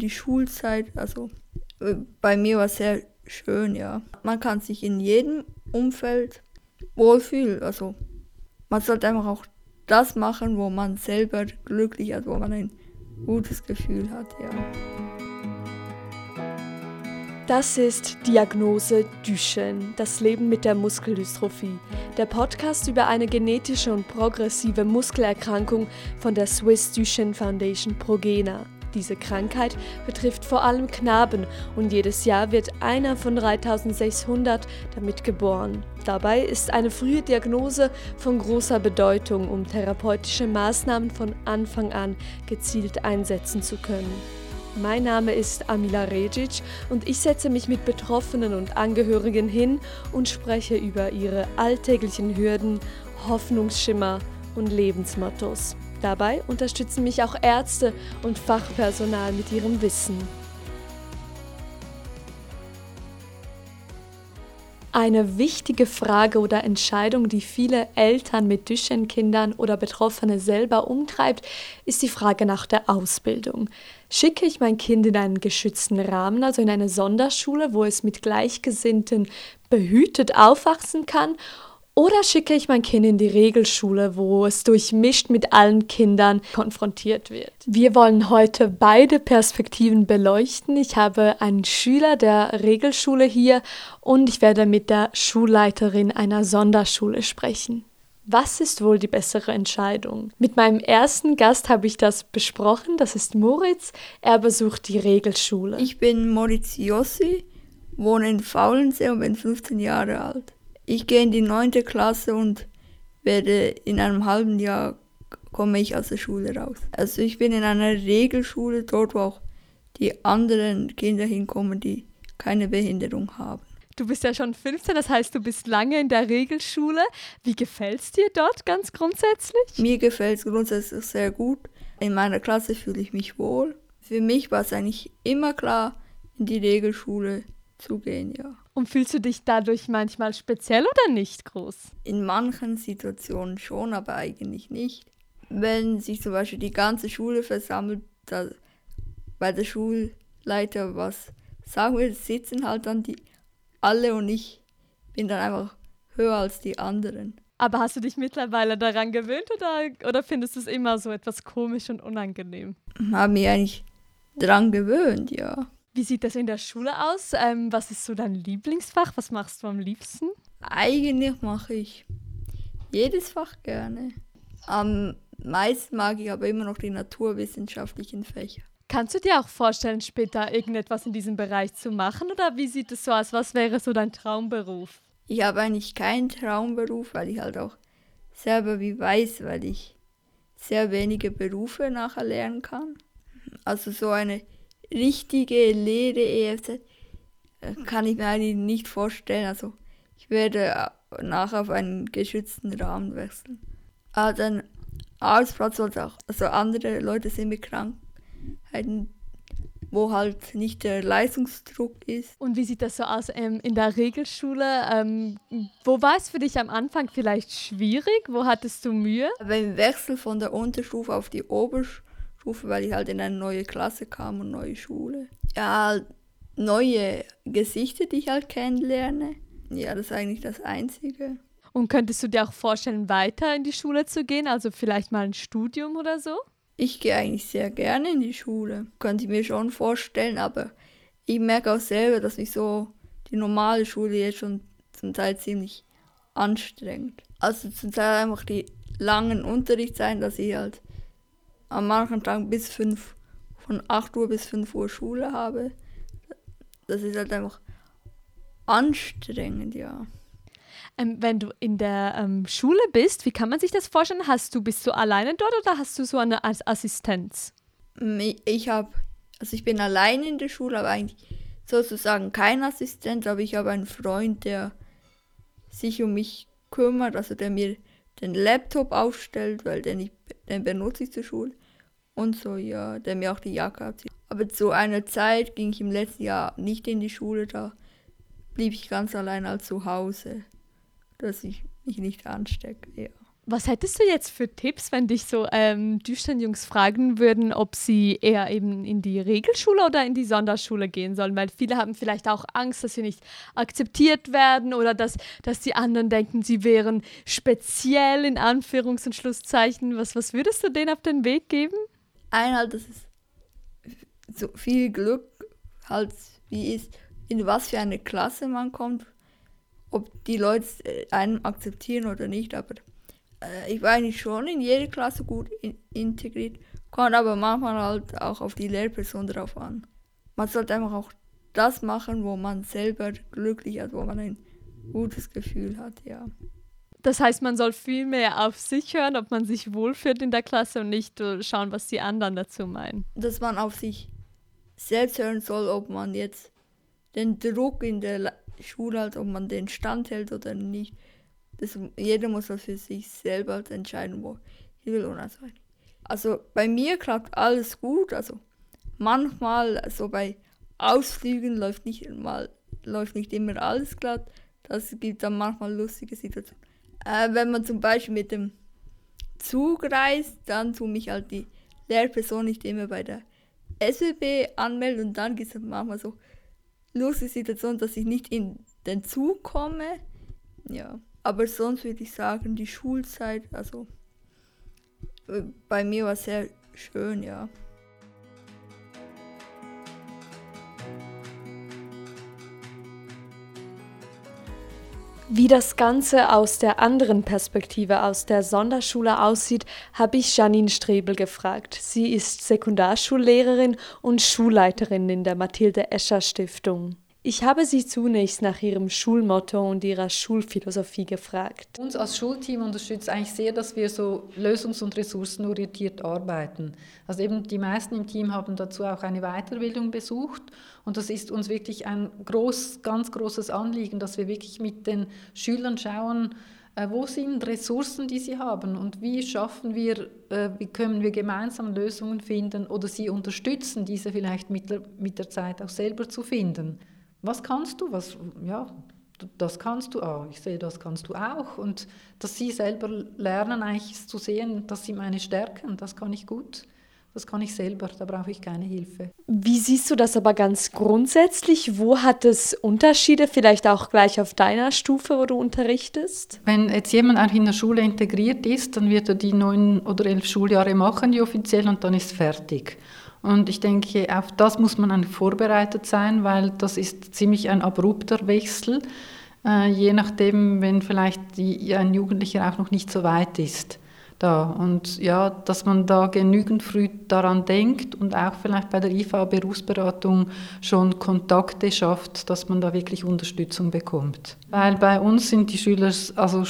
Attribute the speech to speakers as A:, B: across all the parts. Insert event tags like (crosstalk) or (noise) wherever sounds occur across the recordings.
A: Die Schulzeit, also äh, bei mir war es sehr schön, ja. Man kann sich in jedem Umfeld wohlfühlen. Also man sollte einfach auch das machen, wo man selber glücklich ist, wo man ein gutes Gefühl hat, ja.
B: Das ist Diagnose Duchenne, das Leben mit der Muskeldystrophie. Der Podcast über eine genetische und progressive Muskelerkrankung von der Swiss Duchenne Foundation Progena. Diese Krankheit betrifft vor allem Knaben und jedes Jahr wird einer von 3600 damit geboren. Dabei ist eine frühe Diagnose von großer Bedeutung, um therapeutische Maßnahmen von Anfang an gezielt einsetzen zu können. Mein Name ist Amila Regic und ich setze mich mit Betroffenen und Angehörigen hin und spreche über ihre alltäglichen Hürden, Hoffnungsschimmer und Lebensmottos. Dabei unterstützen mich auch Ärzte und Fachpersonal mit ihrem Wissen. Eine wichtige Frage oder Entscheidung, die viele Eltern mit Duchenne-Kindern oder Betroffene selber umtreibt, ist die Frage nach der Ausbildung. Schicke ich mein Kind in einen geschützten Rahmen, also in eine Sonderschule, wo es mit Gleichgesinnten behütet aufwachsen kann, oder schicke ich mein Kind in die Regelschule, wo es durchmischt mit allen Kindern konfrontiert wird? Wir wollen heute beide Perspektiven beleuchten. Ich habe einen Schüler der Regelschule hier und ich werde mit der Schulleiterin einer Sonderschule sprechen. Was ist wohl die bessere Entscheidung? Mit meinem ersten Gast habe ich das besprochen. Das ist Moritz. Er besucht die Regelschule.
A: Ich bin Moritz Jossi, wohne in Faulensee und bin 15 Jahre alt. Ich gehe in die neunte Klasse und werde in einem halben Jahr komme ich aus der Schule raus. Also ich bin in einer Regelschule, dort wo auch die anderen Kinder hinkommen, die keine Behinderung haben.
B: Du bist ja schon 15, das heißt, du bist lange in der Regelschule. Wie gefällt es dir dort ganz grundsätzlich?
A: Mir gefällt es grundsätzlich sehr gut. In meiner Klasse fühle ich mich wohl. Für mich war es eigentlich immer klar, in die Regelschule zu gehen, ja.
B: Und fühlst du dich dadurch manchmal speziell oder nicht groß?
A: In manchen Situationen schon, aber eigentlich nicht. Wenn sich zum Beispiel die ganze Schule versammelt, da, weil der Schulleiter was sagen will, sitzen halt dann die alle und ich bin dann einfach höher als die anderen.
B: Aber hast du dich mittlerweile daran gewöhnt oder, oder findest du es immer so etwas komisch und unangenehm?
A: Habe mich eigentlich daran gewöhnt, ja.
B: Wie sieht das in der Schule aus? Ähm, was ist so dein Lieblingsfach? Was machst du am liebsten?
A: Eigentlich mache ich jedes Fach gerne. Am meisten mag ich aber immer noch die naturwissenschaftlichen Fächer.
B: Kannst du dir auch vorstellen, später irgendetwas in diesem Bereich zu machen oder wie sieht es so aus? Was wäre so dein Traumberuf?
A: Ich habe eigentlich keinen Traumberuf, weil ich halt auch selber wie weiß, weil ich sehr wenige Berufe nachher lernen kann. Also so eine richtige Lehre EFZ äh, kann ich mir eigentlich nicht vorstellen. Also ich werde nachher auf einen geschützten Rahmen wechseln. Aber dann Arztplatz sollte auch, also andere Leute sind mit Krankheiten, wo halt nicht der Leistungsdruck ist.
B: Und wie sieht das so aus ähm, in der Regelschule? Ähm, wo war es für dich am Anfang vielleicht schwierig? Wo hattest du Mühe?
A: Beim Wechsel von der Unterstufe auf die Oberstufe Stufe, weil ich halt in eine neue Klasse kam und neue Schule. Ja, halt neue Gesichter, die ich halt kennenlerne. Ja, das ist eigentlich das Einzige.
B: Und könntest du dir auch vorstellen, weiter in die Schule zu gehen, also vielleicht mal ein Studium oder so?
A: Ich gehe eigentlich sehr gerne in die Schule. Könnte ich mir schon vorstellen, aber ich merke auch selber, dass mich so die normale Schule jetzt schon zum Teil ziemlich anstrengt. Also zum Teil einfach die langen Unterrichtszeiten, dass ich halt an manchen Tagen bis 5, von 8 Uhr bis 5 Uhr Schule habe. Das ist halt einfach anstrengend, ja.
B: Ähm, wenn du in der ähm, Schule bist, wie kann man sich das vorstellen? Hast du, bist du alleine dort oder hast du so eine Assistenz?
A: Ich habe, also ich bin alleine in der Schule, aber eigentlich sozusagen kein Assistent, aber ich habe einen Freund, der sich um mich kümmert, also der mir den Laptop aufstellt, weil den, ich, den benutze ich zur Schule. Und so, ja, der mir auch die Jacke abzieht. Aber zu einer Zeit ging ich im letzten Jahr nicht in die Schule, da blieb ich ganz allein als zu Hause, dass ich mich nicht anstecke, ja.
B: Was hättest du jetzt für Tipps, wenn dich so ähm, Düstern-Jungs fragen würden, ob sie eher eben in die Regelschule oder in die Sonderschule gehen sollen? Weil viele haben vielleicht auch Angst, dass sie nicht akzeptiert werden oder dass, dass die anderen denken, sie wären speziell in Anführungs- und Schlusszeichen. Was, was würdest du denen auf den Weg geben?
A: Einmal, dass es so viel Glück halt wie ist, in was für eine Klasse man kommt, ob die Leute einen akzeptieren oder nicht, aber äh, ich war eigentlich schon in jede Klasse gut in, integriert, kommt aber manchmal halt auch auf die Lehrperson drauf an. Man sollte einfach auch das machen, wo man selber glücklich ist, wo man ein gutes Gefühl hat, ja.
B: Das heißt, man soll viel mehr auf sich hören, ob man sich wohlfühlt in der Klasse und nicht schauen, was die anderen dazu meinen.
A: Dass man auf sich selbst hören soll, ob man jetzt den Druck in der Schule hat, ob man den standhält oder nicht. Das, jeder muss das für sich selber entscheiden, wo er will und also. Also bei mir klappt alles gut. Also manchmal, so bei Ausflügen läuft nicht mal läuft nicht immer alles glatt. Das gibt dann manchmal lustige Situationen. Äh, wenn man zum Beispiel mit dem Zug reist, dann tue mich halt die Lehrperson nicht immer bei der SWB anmelden und dann gibt es manchmal so lustige Situationen, dass ich nicht in den Zug komme. Ja. Aber sonst würde ich sagen, die Schulzeit, also äh, bei mir war sehr schön, ja.
B: Wie das Ganze aus der anderen Perspektive, aus der Sonderschule aussieht, habe ich Janine Strebel gefragt. Sie ist Sekundarschullehrerin und Schulleiterin in der Mathilde Escher Stiftung. Ich habe sie zunächst nach ihrem Schulmotto und ihrer Schulphilosophie gefragt.
C: Uns als Schulteam unterstützt eigentlich sehr, dass wir so lösungs- und ressourcenorientiert arbeiten. Also eben die meisten im Team haben dazu auch eine Weiterbildung besucht und das ist uns wirklich ein groß, ganz großes Anliegen, dass wir wirklich mit den Schülern schauen, äh, wo sind Ressourcen, die sie haben und wie schaffen wir, äh, wie können wir gemeinsam Lösungen finden oder sie unterstützen, diese vielleicht mit der, mit der Zeit auch selber zu finden was kannst du, was, ja, das kannst du auch, ich sehe, das kannst du auch. Und dass sie selber lernen, eigentlich zu sehen, das sind meine Stärken, das kann ich gut, das kann ich selber, da brauche ich keine Hilfe.
B: Wie siehst du das aber ganz grundsätzlich? Wo hat es Unterschiede, vielleicht auch gleich auf deiner Stufe, wo du unterrichtest?
C: Wenn jetzt jemand auch in der Schule integriert ist, dann wird er die neun oder elf Schuljahre machen, die offiziell, und dann ist fertig. Und ich denke, auf das muss man vorbereitet sein, weil das ist ziemlich ein abrupter Wechsel, äh, je nachdem, wenn vielleicht die, ein Jugendlicher auch noch nicht so weit ist. Da. Und ja, dass man da genügend früh daran denkt und auch vielleicht bei der IV-Berufsberatung schon Kontakte schafft, dass man da wirklich Unterstützung bekommt. Weil bei uns sind die Schüler also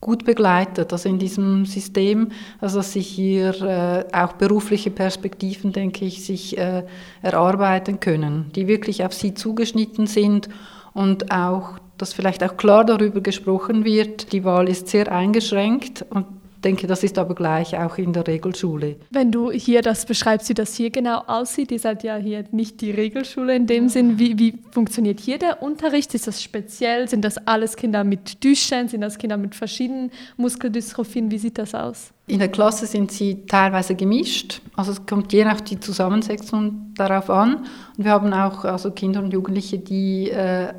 C: gut begleitet, also in diesem System, also dass sich hier äh, auch berufliche Perspektiven, denke ich, sich äh, erarbeiten können, die wirklich auf sie zugeschnitten sind und auch, dass vielleicht auch klar darüber gesprochen wird, die Wahl ist sehr eingeschränkt und denke, das ist aber gleich auch in der Regelschule.
B: Wenn du hier das beschreibst, wie das hier genau aussieht, ihr seid ja hier nicht die Regelschule in dem Sinn. Wie, wie funktioniert hier der Unterricht? Ist das speziell? Sind das alles Kinder mit Duchenne? Sind das Kinder mit verschiedenen Muskeldystrophien? Wie sieht das aus?
C: In der Klasse sind sie teilweise gemischt. Also es kommt je nach die Zusammensetzung darauf an. Und wir haben auch also Kinder und Jugendliche, die äh,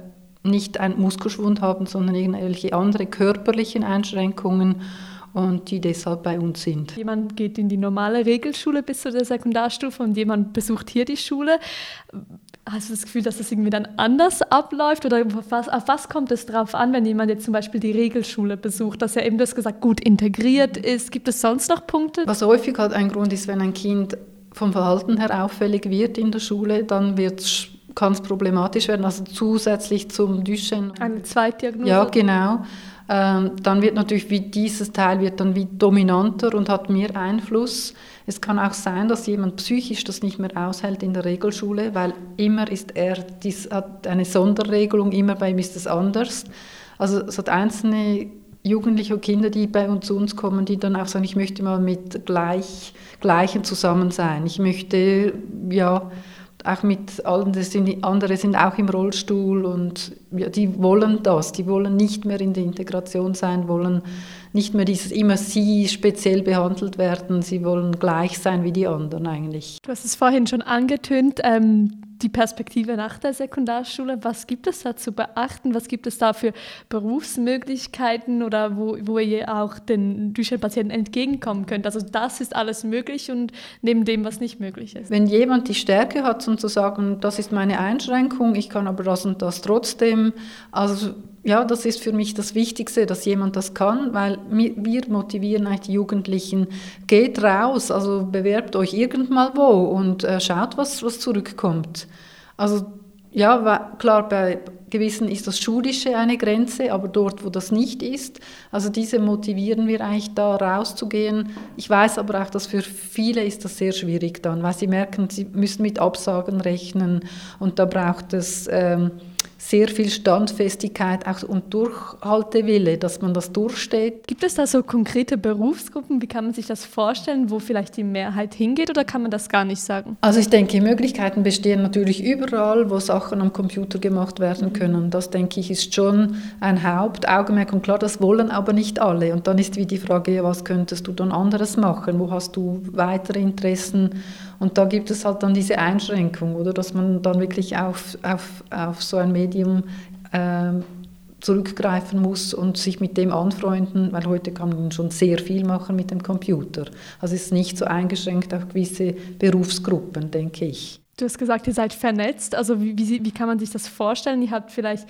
C: nicht einen Muskelschwund haben, sondern irgendwelche andere körperlichen Einschränkungen und die deshalb bei uns sind.
B: Jemand geht in die normale Regelschule bis zu der Sekundarstufe und jemand besucht hier die Schule. Hast du das Gefühl, dass das irgendwie dann anders abläuft oder auf was, auf was kommt es drauf an, wenn jemand jetzt zum Beispiel die Regelschule besucht, dass er eben, du hast gesagt, gut integriert ist? Gibt es sonst noch Punkte?
C: Was häufig halt ein Grund ist, wenn ein Kind vom Verhalten her auffällig wird in der Schule, dann kann es problematisch werden, also zusätzlich zum Duschen.
B: Eine Zweitdiagnose?
C: Ja, genau dann wird natürlich wie dieses Teil wird dann wie dominanter und hat mehr Einfluss. Es kann auch sein, dass jemand psychisch das nicht mehr aushält in der Regelschule, weil immer ist er, dies hat eine Sonderregelung, immer bei ihm ist es anders. Also es hat einzelne Jugendliche und Kinder, die bei uns zu uns kommen, die dann auch sagen, ich möchte mal mit Gleich, Gleichen zusammen sein. Ich möchte, ja, auch mit allen, das sind, andere sind auch im Rollstuhl und ja, die wollen das, die wollen nicht mehr in der Integration sein, wollen nicht mehr dieses immer sie speziell behandelt werden. Sie wollen gleich sein wie die anderen eigentlich.
B: Du hast es vorhin schon angetönt. Ähm die Perspektive nach der Sekundarschule. Was gibt es da zu beachten? Was gibt es da für Berufsmöglichkeiten oder wo, wo ihr auch den Duchenne-Patienten entgegenkommen könnt? Also das ist alles möglich und neben dem, was nicht möglich ist.
C: Wenn jemand die Stärke hat, um zu sagen, das ist meine Einschränkung, ich kann aber das und das trotzdem, also ja, das ist für mich das Wichtigste, dass jemand das kann, weil wir motivieren eigentlich die Jugendlichen, geht raus, also bewerbt euch irgendwann wo und äh, schaut, was, was zurückkommt. Also ja, klar, bei gewissen ist das Schulische eine Grenze, aber dort, wo das nicht ist, also diese motivieren wir eigentlich da rauszugehen. Ich weiß aber auch, dass für viele ist das sehr schwierig dann, weil sie merken, sie müssen mit Absagen rechnen und da braucht es... Ähm, sehr viel Standfestigkeit auch und Durchhaltewille, dass man das durchsteht.
B: Gibt es da so konkrete Berufsgruppen? Wie kann man sich das vorstellen, wo vielleicht die Mehrheit hingeht oder kann man das gar nicht sagen?
C: Also ich denke, Möglichkeiten bestehen natürlich überall, wo Sachen am Computer gemacht werden können. Das denke ich ist schon ein Hauptaugenmerk und klar, das wollen aber nicht alle. Und dann ist wie die Frage, was könntest du dann anderes machen? Wo hast du weitere Interessen? Und da gibt es halt dann diese Einschränkung, oder dass man dann wirklich auf, auf, auf so ein Medium äh, zurückgreifen muss und sich mit dem anfreunden, weil heute kann man schon sehr viel machen mit dem Computer. Also es ist nicht so eingeschränkt auf gewisse Berufsgruppen, denke ich.
B: Du hast gesagt, ihr seid vernetzt. Also wie, wie, wie kann man sich das vorstellen? Ihr habt vielleicht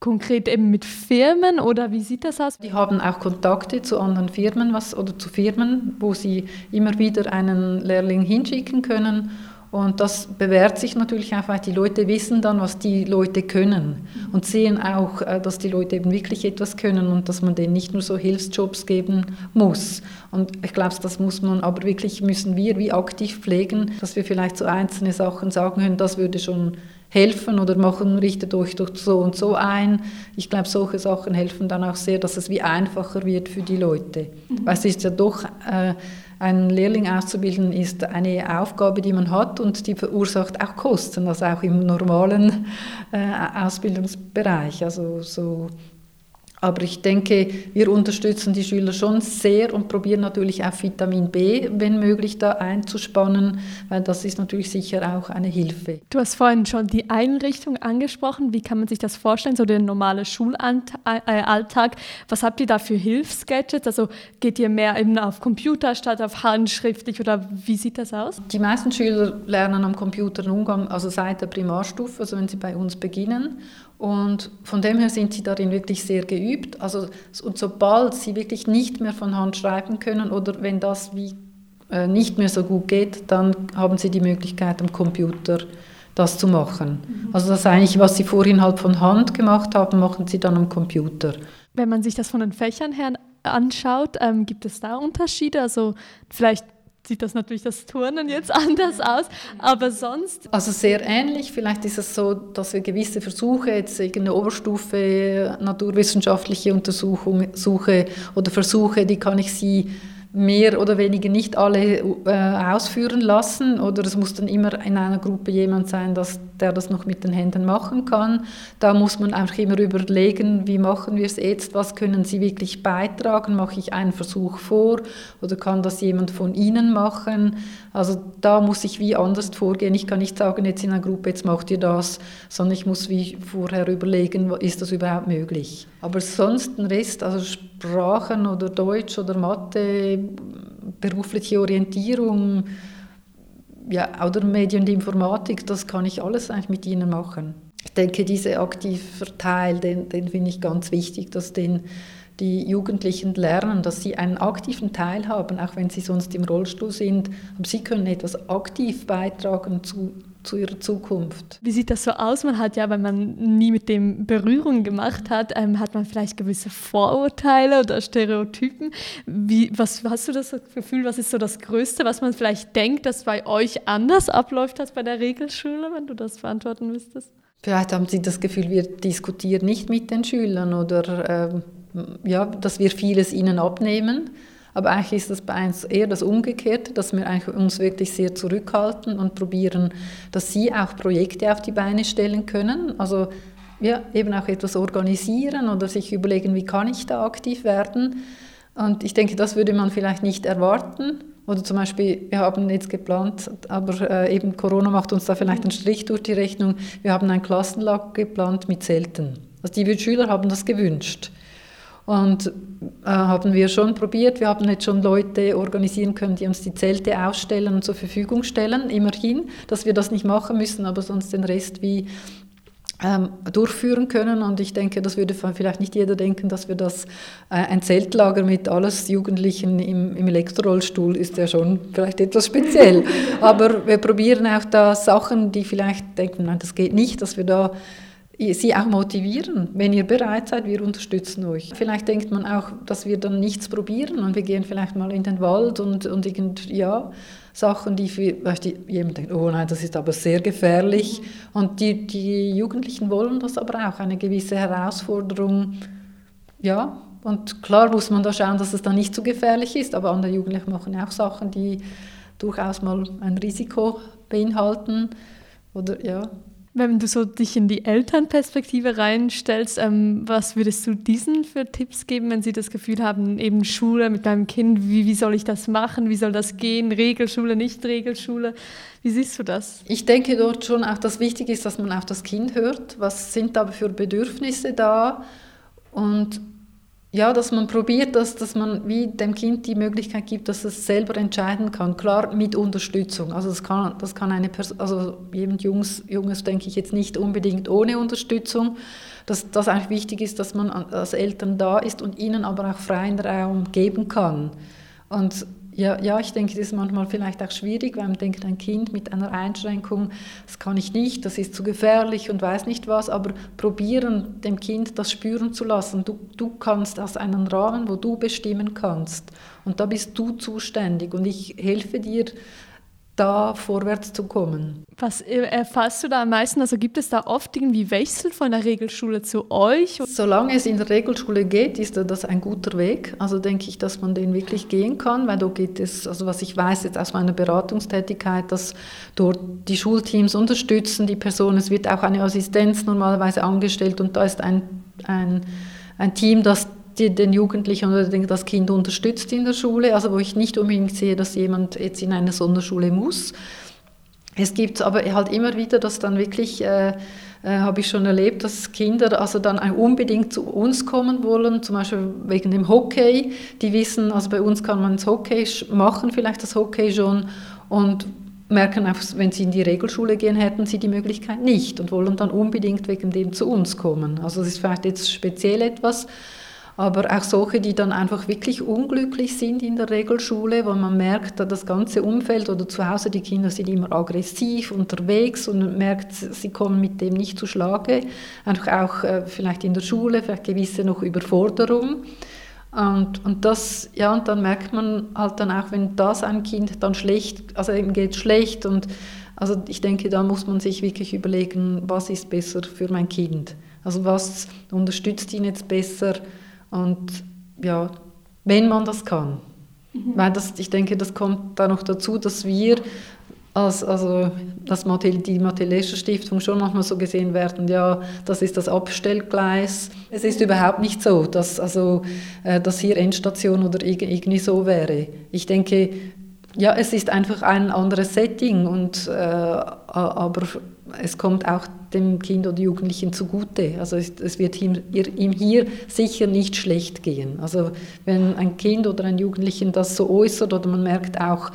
B: konkret eben mit Firmen oder wie sieht das aus?
C: Die haben auch Kontakte zu anderen Firmen was, oder zu Firmen, wo sie immer wieder einen Lehrling hinschicken können. Und das bewährt sich natürlich auch, weil die Leute wissen dann, was die Leute können und sehen auch, äh, dass die Leute eben wirklich etwas können und dass man denen nicht nur so Hilfsjobs geben muss. Und ich glaube, das muss man aber wirklich, müssen wir wie aktiv pflegen, dass wir vielleicht so einzelne Sachen sagen können, das würde schon helfen oder machen, richtet euch doch so und so ein. Ich glaube, solche Sachen helfen dann auch sehr, dass es wie einfacher wird für die Leute. Mhm. Weil es ist ja doch, äh, einen Lehrling auszubilden, ist eine Aufgabe, die man hat und die verursacht auch Kosten, also auch im normalen äh, Ausbildungsbereich. Also so aber ich denke, wir unterstützen die Schüler schon sehr und probieren natürlich auch Vitamin B, wenn möglich, da einzuspannen, weil das ist natürlich sicher auch eine Hilfe.
B: Du hast vorhin schon die Einrichtung angesprochen. Wie kann man sich das vorstellen, so der normale Schulalltag? Was habt ihr da für Hilfsgadgets? Also geht ihr mehr eben auf Computer statt auf handschriftlich oder wie sieht das aus?
C: Die meisten Schüler lernen am Computer einen Umgang, also seit der Primarstufe, also wenn sie bei uns beginnen. Und von dem her sind sie darin wirklich sehr geübt. Also, und sobald sie wirklich nicht mehr von Hand schreiben können oder wenn das wie äh, nicht mehr so gut geht, dann haben sie die Möglichkeit am Computer das zu machen. Mhm. Also das eigentlich, was sie vorhin halt von Hand gemacht haben, machen sie dann am Computer.
B: Wenn man sich das von den Fächern her anschaut, ähm, gibt es da Unterschiede? Also vielleicht sieht das natürlich das Turnen jetzt anders aus, aber sonst.
C: Also sehr ähnlich. Vielleicht ist es so, dass wir gewisse Versuche, jetzt irgendeine Oberstufe, naturwissenschaftliche Untersuchung suche oder Versuche, die kann ich sie mehr oder weniger nicht alle äh, ausführen lassen oder es muss dann immer in einer Gruppe jemand sein, dass, der das noch mit den Händen machen kann. Da muss man einfach immer überlegen, wie machen wir es jetzt, was können Sie wirklich beitragen, mache ich einen Versuch vor oder kann das jemand von Ihnen machen. Also da muss ich wie anders vorgehen. Ich kann nicht sagen, jetzt in einer Gruppe, jetzt macht ihr das, sondern ich muss wie vorher überlegen, ist das überhaupt möglich. Aber sonst ein Rest, also Sprachen oder Deutsch oder Mathe, berufliche Orientierung, ja, oder Medien und Informatik, das kann ich alles eigentlich mit ihnen machen. Ich denke, dieser aktive Teil, den, den finde ich ganz wichtig, dass den die Jugendlichen lernen, dass sie einen aktiven Teil haben, auch wenn sie sonst im Rollstuhl sind. Aber sie können etwas aktiv beitragen zu, zu ihrer Zukunft.
B: Wie sieht das so aus? Man hat ja, wenn man nie mit dem Berührung gemacht hat, ähm, hat man vielleicht gewisse Vorurteile oder Stereotypen. Wie, was hast du das Gefühl, was ist so das Größte, was man vielleicht denkt, dass bei euch anders abläuft als bei der Regelschule, wenn du das verantworten müsstest?
C: Vielleicht haben Sie das Gefühl, wir diskutieren nicht mit den Schülern oder ähm, ja, dass wir vieles ihnen abnehmen. Aber eigentlich ist das bei uns eher das Umgekehrte, dass wir uns wirklich sehr zurückhalten und probieren, dass sie auch Projekte auf die Beine stellen können. Also ja, eben auch etwas organisieren oder sich überlegen, wie kann ich da aktiv werden. Und ich denke, das würde man vielleicht nicht erwarten. Oder zum Beispiel, wir haben jetzt geplant, aber äh, eben Corona macht uns da vielleicht einen Strich durch die Rechnung. Wir haben ein Klassenlager geplant mit Zelten. Also die Schüler haben das gewünscht. Und äh, haben wir schon probiert. Wir haben jetzt schon Leute organisieren können, die uns die Zelte ausstellen und zur Verfügung stellen, immerhin, dass wir das nicht machen müssen, aber sonst den Rest wie ähm, durchführen können. Und ich denke, das würde vielleicht nicht jeder denken, dass wir das, äh, ein Zeltlager mit alles Jugendlichen im, im Elektrorollstuhl ist ja schon vielleicht etwas speziell. (laughs) Aber wir probieren auch da Sachen, die vielleicht denken, nein, das geht nicht, dass wir da sie auch motivieren. Wenn ihr bereit seid, wir unterstützen euch. Vielleicht denkt man auch, dass wir dann nichts probieren und wir gehen vielleicht mal in den Wald und, und irgend, ja, Sachen, die für die, jemand denkt, oh nein, das ist aber sehr gefährlich. Und die, die Jugendlichen wollen das aber auch, eine gewisse Herausforderung. Ja, und klar muss man da schauen, dass es dann nicht zu so gefährlich ist, aber andere Jugendliche machen auch Sachen, die durchaus mal ein Risiko beinhalten. Oder ja,
B: wenn du so dich in die Elternperspektive reinstellst, ähm, was würdest du diesen für Tipps geben, wenn sie das Gefühl haben, eben Schule mit meinem Kind, wie, wie soll ich das machen, wie soll das gehen, Regelschule, nicht Regelschule? Wie siehst du das?
C: Ich denke dort schon auch, dass wichtig ist, dass man auf das Kind hört. Was sind da für Bedürfnisse da? Und ja, dass man probiert, dass, dass man wie dem Kind die Möglichkeit gibt, dass es selber entscheiden kann. Klar, mit Unterstützung. Also das kann, das kann eine Person, also jemand Jungs, Junges denke ich jetzt nicht unbedingt ohne Unterstützung. Dass das eigentlich wichtig ist, dass man als Eltern da ist und ihnen aber auch freien Raum geben kann. Und ja, ja, ich denke, das ist manchmal vielleicht auch schwierig, weil man denkt, ein Kind mit einer Einschränkung, das kann ich nicht, das ist zu gefährlich und weiß nicht was, aber probieren, dem Kind das spüren zu lassen. Du, du kannst aus einem Rahmen, wo du bestimmen kannst. Und da bist du zuständig und ich helfe dir, da vorwärts zu kommen.
B: Was erfasst du da am meisten? Also gibt es da oft irgendwie Wechsel von der Regelschule zu euch?
C: Solange es in der Regelschule geht, ist das ein guter Weg. Also denke ich, dass man den wirklich gehen kann, weil da geht es, also was ich weiß jetzt aus meiner Beratungstätigkeit, dass dort die Schulteams unterstützen, die Person, es wird auch eine Assistenz normalerweise angestellt und da ist ein, ein, ein Team, das die, den Jugendlichen oder das Kind unterstützt in der Schule, also wo ich nicht unbedingt sehe, dass jemand jetzt in eine Sonderschule muss. Es gibt aber halt immer wieder, dass dann wirklich, äh, äh, habe ich schon erlebt, dass Kinder also dann unbedingt zu uns kommen wollen, zum Beispiel wegen dem Hockey. Die wissen, also bei uns kann man das Hockey machen, vielleicht das Hockey schon und merken einfach, wenn sie in die Regelschule gehen, hätten sie die Möglichkeit nicht und wollen dann unbedingt wegen dem zu uns kommen. Also das ist vielleicht jetzt speziell etwas, aber auch solche, die dann einfach wirklich unglücklich sind in der Regelschule, weil man merkt, das ganze Umfeld oder zu Hause, die Kinder sind immer aggressiv unterwegs und man merkt, sie kommen mit dem nicht zu Schlage. Einfach auch äh, vielleicht in der Schule, vielleicht gewisse noch Überforderung. Und, und das, ja, und dann merkt man halt dann auch, wenn das ein Kind dann schlecht, also ihm geht schlecht und also ich denke, da muss man sich wirklich überlegen, was ist besser für mein Kind? Also was unterstützt ihn jetzt besser? Und ja, wenn man das kann. Mhm. Weil das, ich denke, das kommt da noch dazu, dass wir als, also das Mattel, die Mathelescher Stiftung schon manchmal so gesehen werden, ja, das ist das Abstellgleis. Es ist überhaupt nicht so, dass, also, äh, dass hier Endstation oder irgendwie so wäre. Ich denke, ja, es ist einfach ein anderes Setting, und, äh, aber es kommt auch dem Kind oder Jugendlichen zugute. Also es, wird ihm, hier sicher nicht schlecht gehen. Also wenn ein Kind oder ein Jugendlichen das so äußert oder man merkt auch,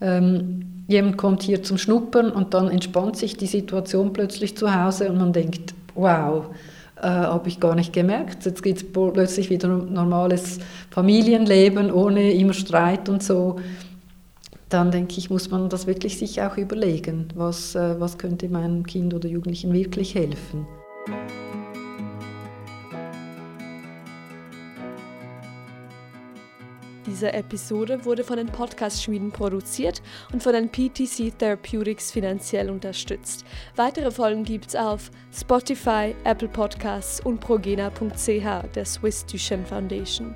C: ähm, jemand kommt hier zum Schnuppern und dann entspannt sich die Situation plötzlich zu Hause und man denkt, wow, äh, habe ich gar nicht gemerkt. Jetzt geht es plötzlich wieder normales Familienleben ohne immer Streit und so dann denke ich, muss man das wirklich sich auch überlegen, was, äh, was könnte meinem Kind oder Jugendlichen wirklich helfen.
B: Diese Episode wurde von den Podcast-Schmieden produziert und von den PTC Therapeutics finanziell unterstützt. Weitere Folgen gibt es auf Spotify, Apple Podcasts und progena.ch der Swiss Duchenne Foundation.